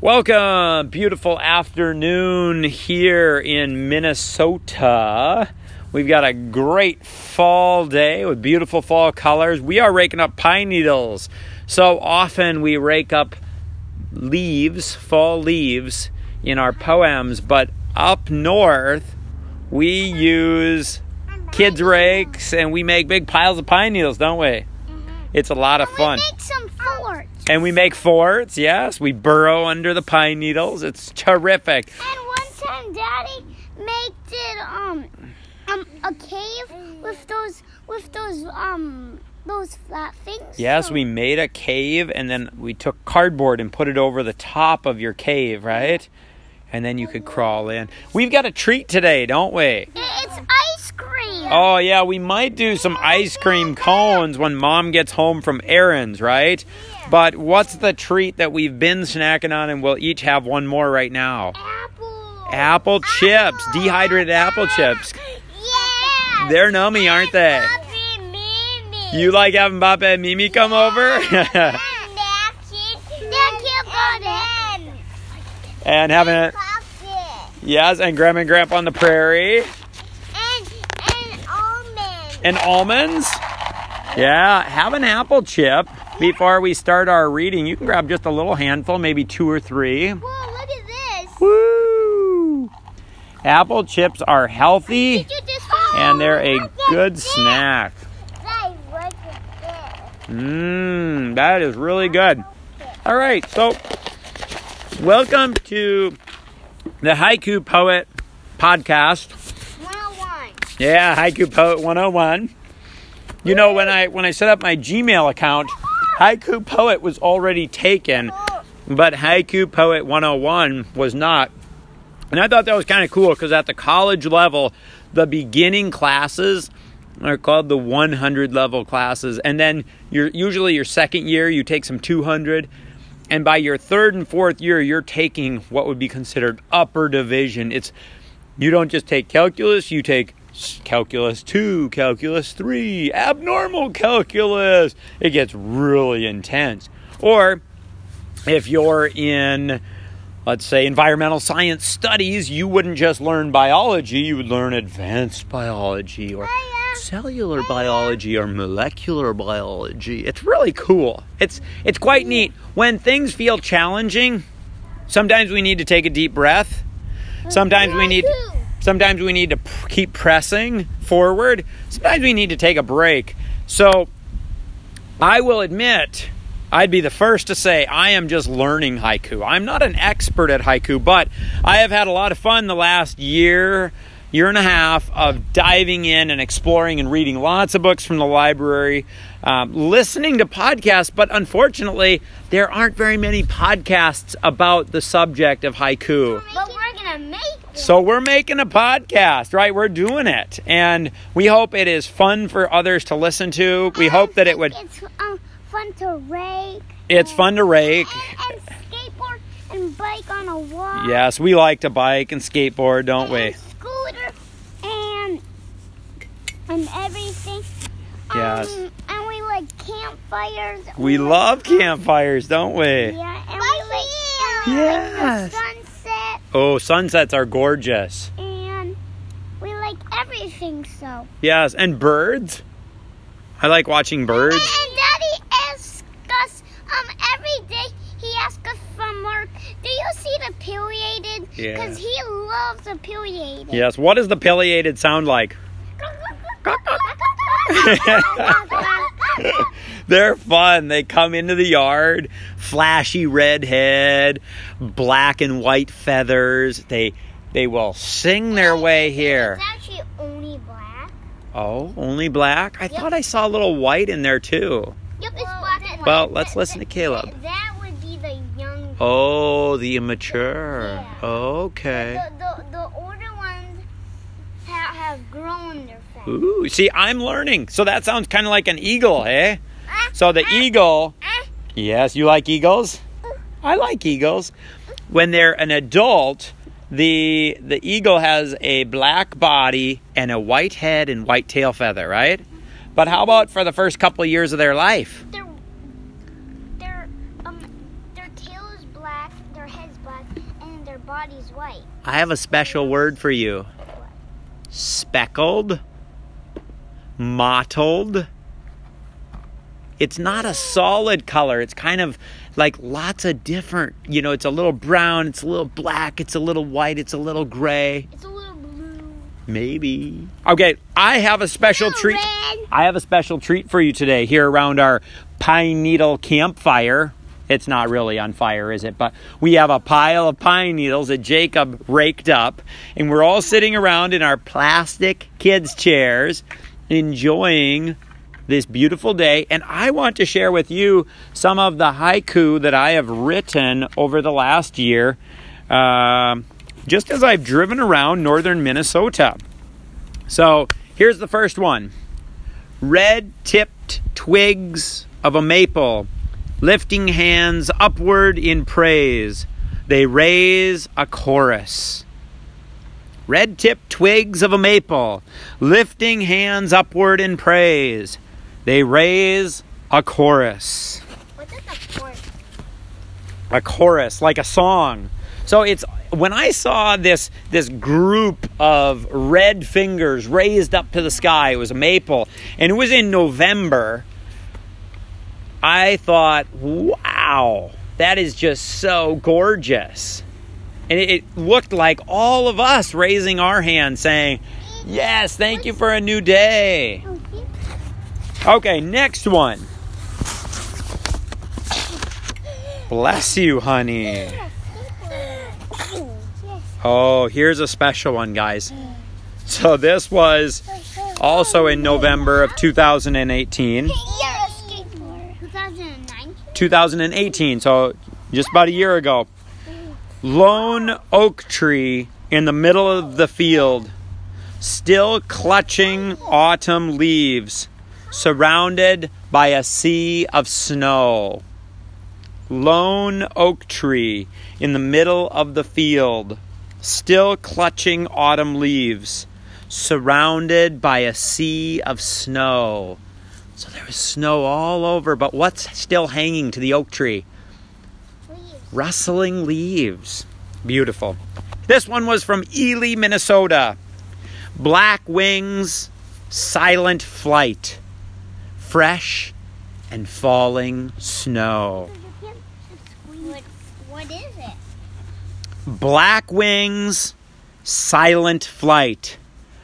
Welcome, beautiful afternoon here in Minnesota. We've got a great fall day with beautiful fall colors. We are raking up pine needles. So often we rake up leaves, fall leaves, in our poems, but up north we use kids' rakes and we make big piles of pine needles, don't we? It's a lot of fun. We make some forts. And we make forts, yes. We burrow under the pine needles. It's terrific. And one time, Daddy made it um um a cave with those with those um those flat things. Yes, So- we made a cave and then we took cardboard and put it over the top of your cave, right? And then you could crawl in. We've got a treat today, don't we? It's ice cream. Oh, yeah, we might do some ice cream cones when mom gets home from errands, right? But what's the treat that we've been snacking on and we'll each have one more right now? Apple. Apple chips, dehydrated apple chips. Yeah. They're nummy, aren't they? You like having Papa and Mimi come over? And that kid, that kid got it. and having it. Yes, and Grandma and Grandpa on the prairie. And and almonds. And almonds. Yeah, have an apple chip before we start our reading. You can grab just a little handful, maybe two or three. Whoa, look at this. Woo! Apple chips are healthy Did you just and they're a good snack. Guys, look at this. Mmm, that is really good. All right, so welcome to the Haiku Poet podcast. 101. Yeah, Haiku Poet 101. You know, when I when I set up my Gmail account, Haiku Poet was already taken, but Haiku Poet 101 was not. And I thought that was kind of cool because at the college level, the beginning classes are called the 100 level classes, and then you're usually your second year you take some 200, and by your third and fourth year you're taking what would be considered upper division. It's you don't just take calculus, you take calculus 2, calculus 3, abnormal calculus. It gets really intense. Or if you're in let's say environmental science studies, you wouldn't just learn biology, you would learn advanced biology or cellular biology or molecular biology. It's really cool. It's it's quite neat. When things feel challenging, sometimes we need to take a deep breath. Sometimes we need sometimes we need to p- keep pressing forward. Sometimes we need to take a break. So I will admit, I'd be the first to say I am just learning haiku. I'm not an expert at haiku, but I have had a lot of fun the last year, year and a half of diving in and exploring and reading lots of books from the library, um, listening to podcasts, but unfortunately, there aren't very many podcasts about the subject of haiku. But we're gonna make it. So we're making a podcast, right? We're doing it. And we hope it is fun for others to listen to. We hope that it would It's um, fun to rake. it's fun to rake. And, and skateboard and bike on a walk. Yes, we like to bike and skateboard, don't we? And scooter and and everything. Yes. Um, and we like campfires. We love campfires, don't we? Yeah, and we like, and we Yes. Like the sunset, Oh, sunsets are gorgeous. and we like everything. So. Yes, and birds. I like watching birds. And, and Daddy asks us um every day. He asks us from work. Do you see the pileated? Yeah. He loves the pileated. Yes, what does the pileated sound like? They're fun. They come into the yard, flashy red head, black and white feathers. They they will sing their way here. It's actually only black. Oh, only black? I Yep. thought I saw a little white in there too. Yep, it's black and white. Well, let's listen to Caleb. That would be the young. Oh, the immature. Yeah. Okay. The, the, the older ones have, have grown their feathers. Ooh, see, I'm learning. So that sounds kind of like an eagle, eh? Ah, So the ah, eagle. Yes, you like eagles? I like eagles. When they're an adult, the the eagle has a black body and a white head and white tail feather, right? But how about for the first couple of years of their life? Their their um their tail is black, their head's black, and their body's white. I have a special word for you speckled, mottled. It's not a solid color. It's kind of like lots of different, you know, it's a little brown, it's a little black, it's a little white, it's a little gray. It's a little blue. Maybe. Okay, I have a special treat. red. I have a special treat for you today here around our pine needle campfire. It's not really on fire, is it? But we have a pile of pine needles that Jacob raked up, and we're all sitting around in our plastic kids' chairs enjoying this beautiful day. And I want to share with you some of the haiku that I have written over the last year, um, just as I've driven around northern Minnesota. So here's the first one Red tipped twigs of a maple, lifting hands upward in praise, they raise a chorus. Red tipped twigs of a maple, lifting hands upward in praise, they raise a chorus. What is a fork? a chorus like a song. So it's when i saw this this group of red fingers raised up to the sky it was a maple and it was in november i thought wow that is just so gorgeous. And it, it looked like all of us raising our hand saying yes thank you for a new day oh, okay next one bless you honey Oh, here's a special one, guys. So this was also in November of 2018. You're a skateboarder. 2009. 2018, so just about a year ago. Lone oak tree in the middle of the field, still clutching autumn leaves, surrounded by a sea of snow. Lone oak tree in the middle of the field, still clutching autumn leaves, surrounded by a sea of snow. So there was snow all over, but what's still hanging to the oak tree? Leaves. Rustling leaves. Beautiful. This one was from Ely, Minnesota. Black wings, silent flight, fresh and falling snow. What, what is it? Black wings, silent flight,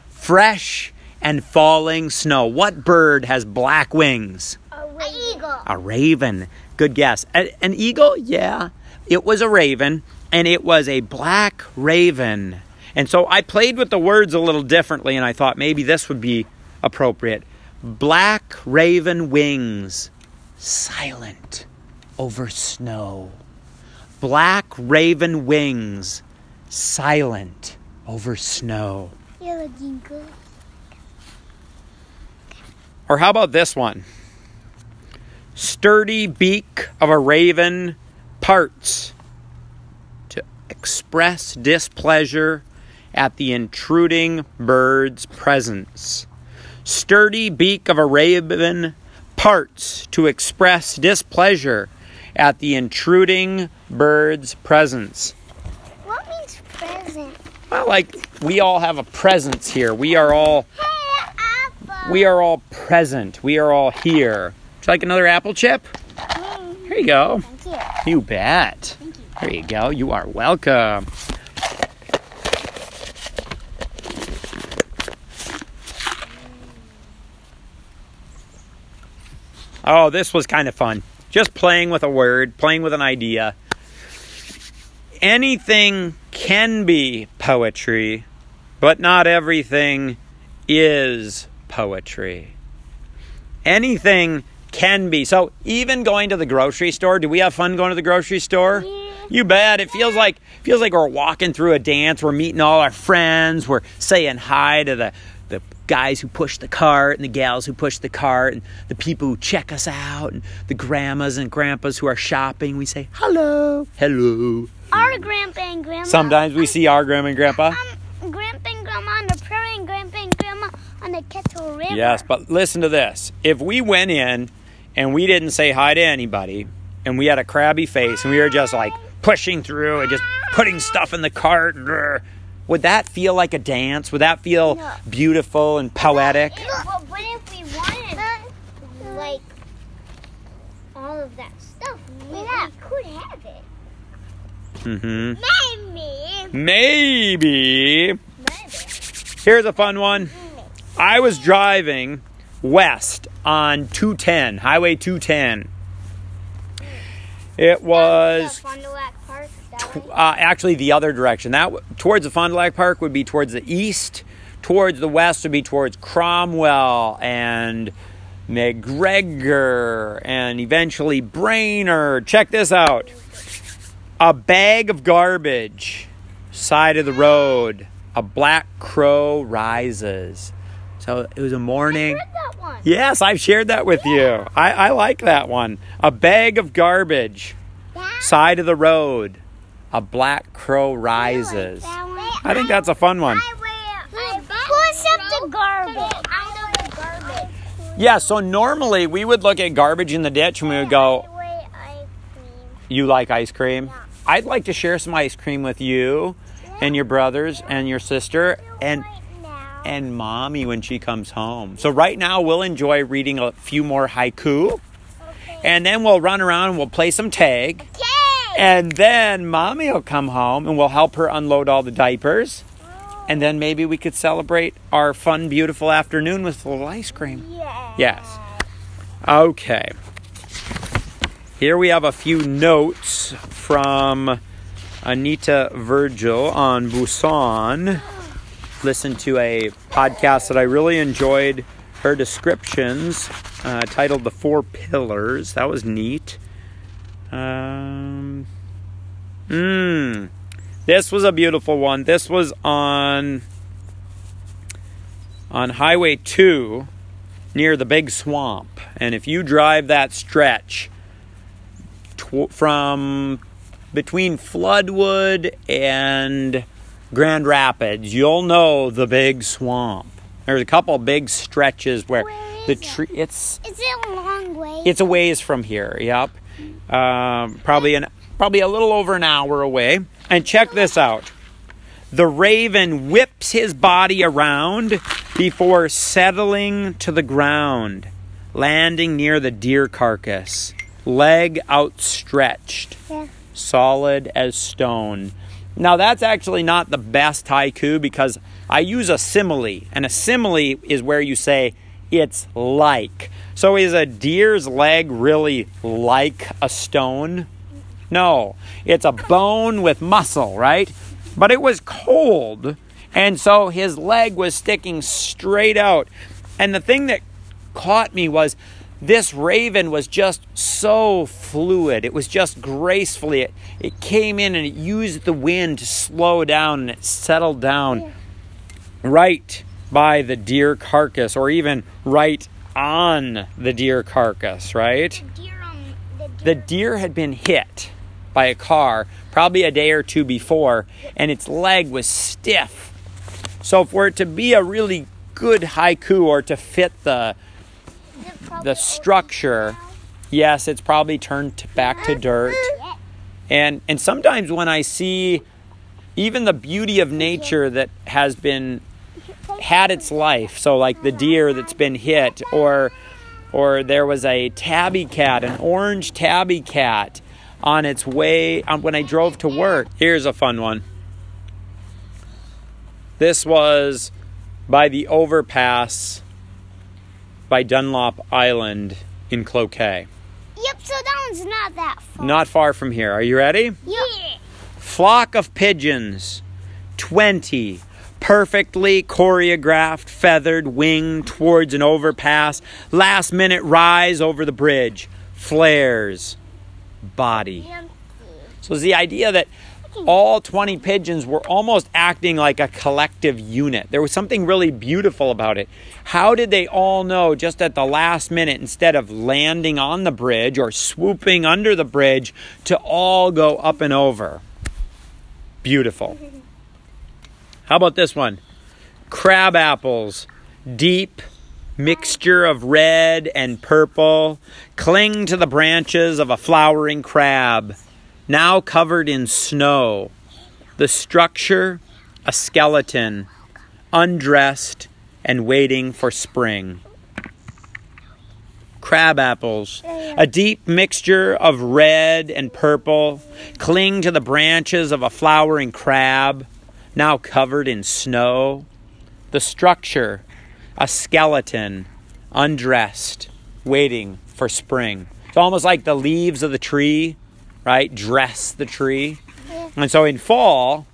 fresh and falling snow. What bird has black wings? A eagle. A raven. Good guess. An eagle? Yeah. It was a raven, and it was a black raven. And so I played with the words a little differently, and I thought maybe this would be appropriate. Black raven wings, silent over snow. Black raven wings, silent over snow. You're jingle. Or how about this one? Sturdy beak of a raven parts to express displeasure at the intruding bird's presence. Sturdy beak of a raven parts to express displeasure at the intruding bird's presence. What means present? Well, like we all have a presence here. We are all Hey, we are all present. We are all here. Would you like another apple chip? Mm, Here you go. Thank you. You bet. Thank you. There you go. You are welcome. Oh, this was kind of fun. Just playing with a word, playing with an idea. Anything can be poetry, but not everything is poetry. Anything can be. So, even going to the grocery store, do we have fun going to the grocery store? You bet. It feels like feels like we're walking through a dance. We're meeting all our friends. We're saying hi to the guys who push the cart and the gals who push the cart and the people who check us out and the grandmas and grandpas who are shopping. We say hello, hello. Our grandpa and grandma. Sometimes we see our grandma and grandpa. Um, grandpa and grandma on the prairie and grandpa and grandma on the Kettle River. Yes, but listen to this. If we went in and we didn't say hi to anybody and we had a crabby face and we were just like pushing through and just putting stuff in the cart. Grr. Would that feel like a dance? Would that feel No. beautiful and poetic? But what if we wanted, like, all of that stuff? We, mm-hmm. we could have it. Mm-hmm. Maybe. Maybe. Maybe. Here's a fun one. Mm-hmm. I was driving west on 210, Highway 210. Mm. It was uh, actually the other direction. That towards the Fond du Lac Park would be towards the east. Towards the west would be towards Cromwell and McGregor and eventually Brainerd. Check this out. A bag of garbage, side of the road. A black crow rises. So it was a morning. Heard that one. Yes, I've shared that with you. I, I like that one. A bag of garbage, Yeah. side of the road. A black crow rises. I think that's a fun one. Push up the garbage. Out of the garbage. Yeah, so normally we would look at garbage in the ditch and we would go, Highway ice cream. You like ice cream? Yeah. I'd like to share some ice cream with you and your brothers and your sister and Right and mommy when she comes home. So right now we'll enjoy reading a few more haiku Okay. and then we'll run around and we'll play some tag. And then mommy will come home and we'll help her unload all the diapers. And then maybe we could celebrate our fun, beautiful afternoon with a little ice cream. Yeah. Yes. Okay. Here we have a few notes from Anita Virgil on Buson. Listen to a podcast that I really enjoyed her descriptions, uh, titled The Four Pillars. That was neat. Um, mm, this was a beautiful one. This was on on Highway 2 near the big swamp. And if you drive that stretch tw- from between Floodwood and Grand Rapids, you'll know the big swamp. There's a couple big stretches where Where the is it? tree it's Is it a long way? it's a ways from here. Yep, um, probably an probably a little over an hour away. And check this out: the raven whips his body around before settling to the ground, landing near the deer carcass, leg outstretched, Yeah. solid as stone. Now that's actually not the best haiku because I use a simile, and a simile is where you say it's like. So is a deer's leg really like a stone? No, it's a bone with muscle, right? But it was cold, and so his leg was sticking straight out. And the thing that caught me was this raven was just so fluid. It was just gracefully. It, it came in and it used the wind to slow down and it settled down right by the deer carcass or even right on the deer carcass, right? Deer on the deer. The deer had been hit by a car probably a day or two before, and its leg was stiff. So, for it to be a really good haiku or to fit the the structure, yes, it's probably turned back to dirt. And and sometimes when I see even the beauty of nature that has been had its life, so like the deer that's been hit or or there was a tabby cat, an orange tabby cat on its way um, when I drove to work. Here's a fun one. This was by the overpass by Dunlap Island in Cloquet. Yep. So that one's not that far. Not far from here. Are you ready? Yeah. Flock of pigeons, 20, perfectly choreographed, feathered, winged towards an overpass, last minute rise over the bridge, flares, body. So it's the idea that all 20 pigeons were almost acting like a collective unit. There was something really beautiful about it. How did they all know just at the last minute, instead of landing on the bridge or swooping under the bridge, to all go up and over? Beautiful. How about this one? Crab apples, deep mixture of red and purple, cling to the branches of a flowering crab. now covered in snow. The structure, a skeleton, undressed and waiting for spring. Crab apples, a deep mixture of red and purple, cling to the branches of a flowering crab, now covered in snow. The structure, a skeleton, undressed, waiting for spring. It's almost like the leaves of the tree, right? Dress the tree. And so in fall,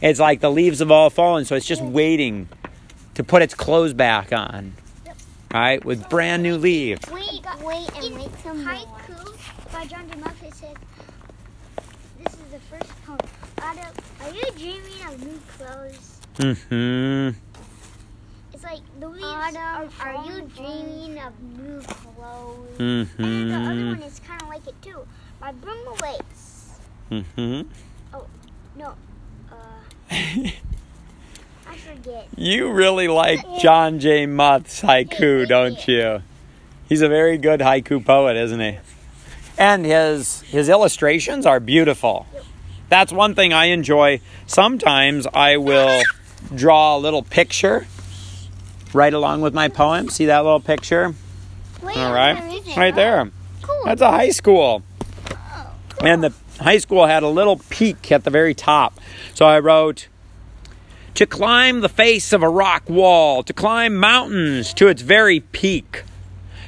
it's like the leaves have all fallen, so it's just waiting to put its clothes back on, right? With brand new leaves. Wait, wait, and wait some Haiku by John DeMarco said, this is the first poem. Are, are you dreaming of new clothes? Mm-hmm. It's like the leaves are, are you dreaming of new clothes? Mm-hmm. And the other one is kind of like it too. My broom awaits. Mm-hmm. No, uh, I forget. You really like Jon J. Muth's haiku, don't you? He's a very good haiku poet, isn't he? And his his illustrations are beautiful. That's one thing I enjoy. Sometimes I will draw a little picture right along with my poem. See that little picture? Wait, All right. Right there. Cool. That's a high school. Oh, And the high school had a little peak at the very top. So I wrote, To climb the face of a rock wall, to climb mountains to its very peak,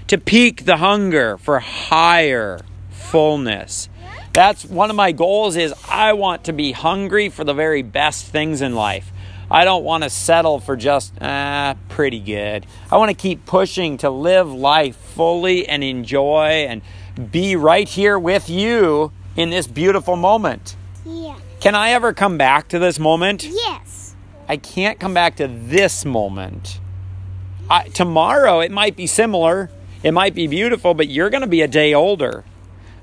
to peak the hunger for higher fullness. That's one of my goals is I want to be hungry for the very best things in life. I don't want to settle for just ah pretty good. I want to keep pushing to live life fully and enjoy and be right here with you in this beautiful moment. yeah. Can I ever come back to this moment? Yes. I can't come back to this moment. I, tomorrow it might be similar, it might be beautiful, but you're going to be a day older.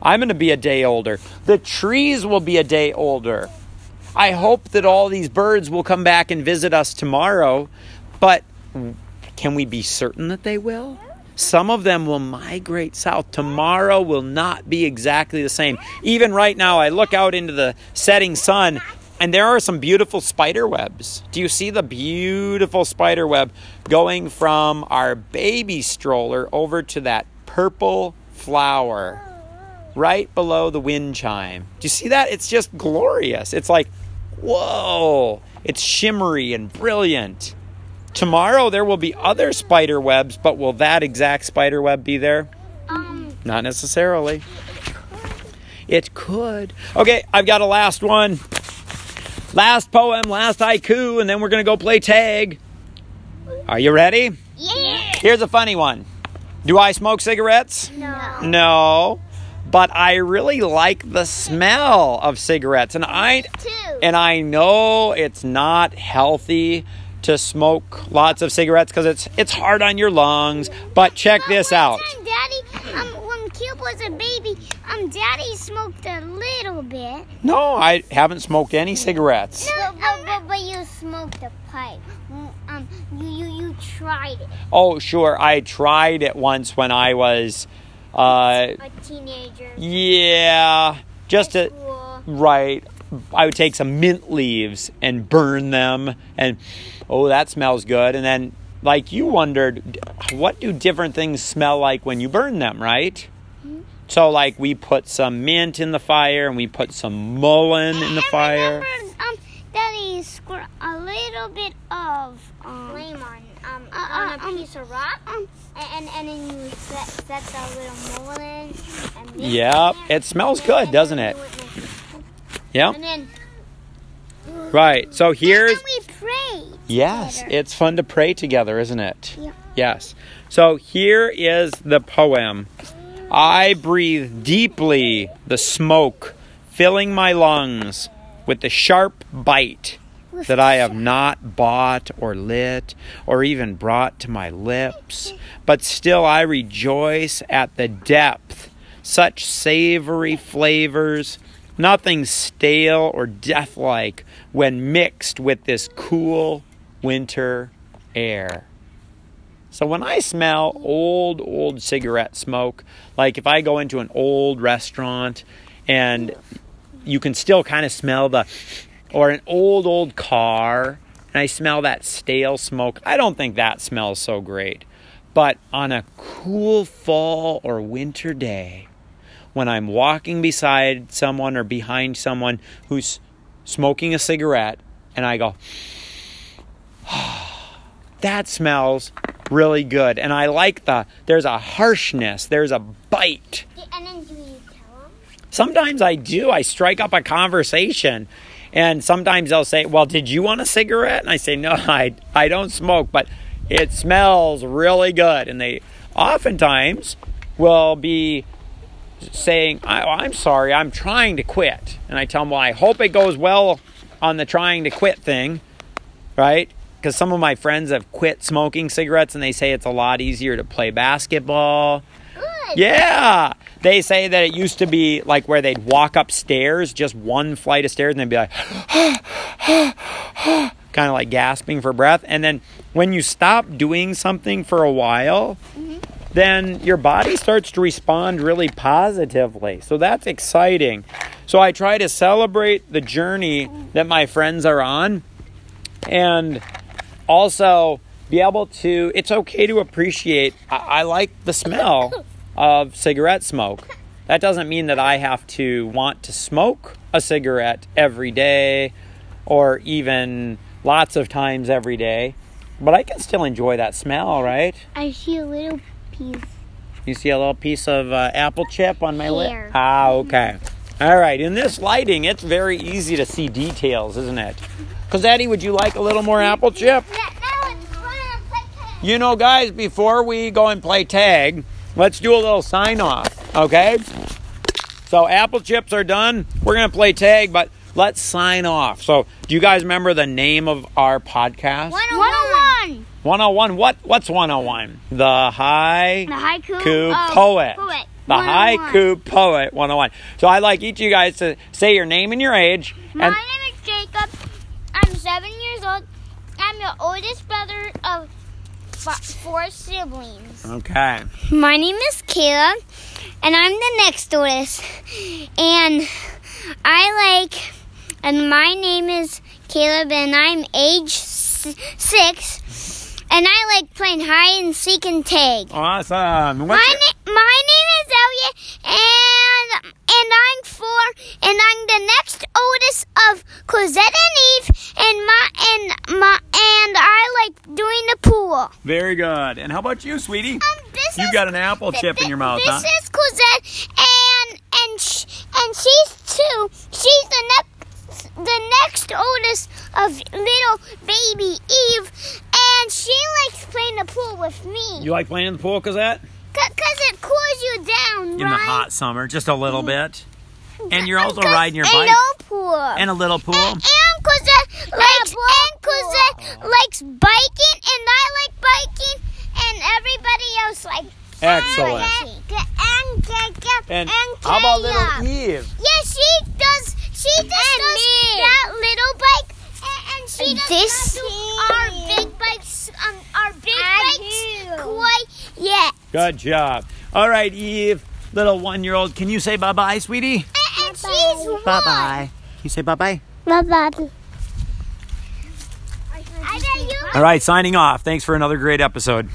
I'm going to be a day older. The trees will be a day older. I hope that all these birds will come back and visit us tomorrow, but can we be certain that they will? Some of them will migrate south. Tomorrow will not be exactly the same. Even right now, I look out into the setting sun and there are some beautiful spider webs. Do you see the beautiful spider web going from our baby stroller over to that purple flower right below the wind chime? Do you see that? It's just glorious. It's like, whoa, it's shimmery and brilliant. Tomorrow there will be other spider webs, but will that exact spider web be there? Um, Not necessarily. It could. Okay, I've got a last one. Last poem, last haiku, and then we're going to go play tag. Are you ready? yeah. Here's a funny one. Do I smoke cigarettes? No. No. But I really like the smell of cigarettes. And I and I know it's not healthy to smoke lots of cigarettes because it's it's hard on your lungs. But check But this one out. Time, Daddy, um, when Cube was a baby, um, Daddy smoked a little bit. No, I haven't smoked any cigarettes. No, but, but, but you smoked a pipe. Mm, Um, you, you, you tried it. Oh, sure. I tried it once when I was, uh, A teenager. yeah, just to, School. right. I would take some mint leaves and burn them, and oh, that smells good. And then, like you wondered, what do different things smell like when you burn them, right? So, like, we put some mint in the fire, and we put some mullein in the And fire. Remember, um, Daddy squirt a little bit of um, flame on um Uh, on a piece of rock, um, and and then you set set the little mullein and Yep, in it smells and good, and doesn't then it? do like- Yeah, And then right. So here's and we prayed. Yes, together. it's fun to pray together, isn't it? Yeah. Yes. So here is the poem. I breathe deeply the smoke filling my lungs with the sharp bite With that I have not bought or lit or even brought to my lips. But still I rejoice at the depth, such savory flavors, nothing stale or death-like when mixed with this cool winter air. So when I smell old, old cigarette smoke, like if I go into an old restaurant and you can still kind of smell the, or an old, old car, and I smell that stale smoke. I don't think that smells so great. But on a cool fall or winter day, when I'm walking beside someone or behind someone who's smoking a cigarette, and I go, that smells really good. And I like the, there's a harshness, there's a bite. And then do you tell them? Sometimes I do. I strike up a conversation. And sometimes they'll say, Well, did you want a cigarette? And I say, No, I, I don't smoke, but it smells really good. And they oftentimes will be saying, I, oh, I'm sorry, I'm trying to quit. And I tell them, Well, I hope it goes well on the trying to quit thing, right? Because some of my friends have quit smoking cigarettes and they say it's a lot easier to play basketball. Good. Yeah. They say that it used to be like where they'd walk upstairs, just one flight of stairs, and they'd be like, kind of like gasping for breath. And then when you stop doing something for a while, mm-hmm. then your body starts to respond really positively. So that's exciting. So I try to celebrate the journey that my friends are on and also be able to it's okay to appreciate I, I like the smell of cigarette smoke. That doesn't mean that i have to want to smoke a cigarette every day or even lots of times every day but i can still enjoy that smell right? I see a little piece. you see a little piece of uh, apple chip on my lip? Ah okay. All right in this lighting it's very easy to see details isn't it? Because eddie would you like a little more apple chip? Now, now it's fun. To play tag. You know, guys, before we go and play tag, let's do a little sign off, okay? So, apple chips are done. We're going to play tag, but let's sign off. So, do you guys remember the name of our podcast? 101. 101. What what's 101? The high The haiku Ku of oh, poet. poet. the haiku poet 101. So, I'd like each of you guys to say your name and your age My and name is Jacob. I'm seven years old. I'm the oldest brother of four siblings. Okay. My name is Kayla, and I'm the next oldest. And I like, and my name is Caleb, and I'm age six. And I like playing hide and seek and tag. Awesome. My, your- na- my name is Elliot, and and I'm four, and I'm the next oldest of Cosette and Eve, and my and my and I like doing the pool. Very good. And how about you, sweetie? Um, is, got an apple th- chip in your mouth, This huh? This is Cosette, and and sh- and she's two. She's the next the next oldest of little baby Eve, and she likes playing the pool with me. You like playing in the pool, Cosette? Because it cools you down, In the hot summer, just a little mm. bit. And you're also riding your a bike. no pool. And a little pool. And, because Cosette likes and Cosette likes biking, and I like biking, and everybody else like. Excellent. And Jacob And and how about little Eve? Yeah, she does. She just does that little bike, and, and she does This- not do our big bikes. Um, our big bikes quite yet. Good job. All right, Eve, little one year old, can you say bye bye, sweetie? And, and she's one. Bye bye. Can you say bye bye? Bye bye. I bet you. All right, signing off. Thanks for another great episode.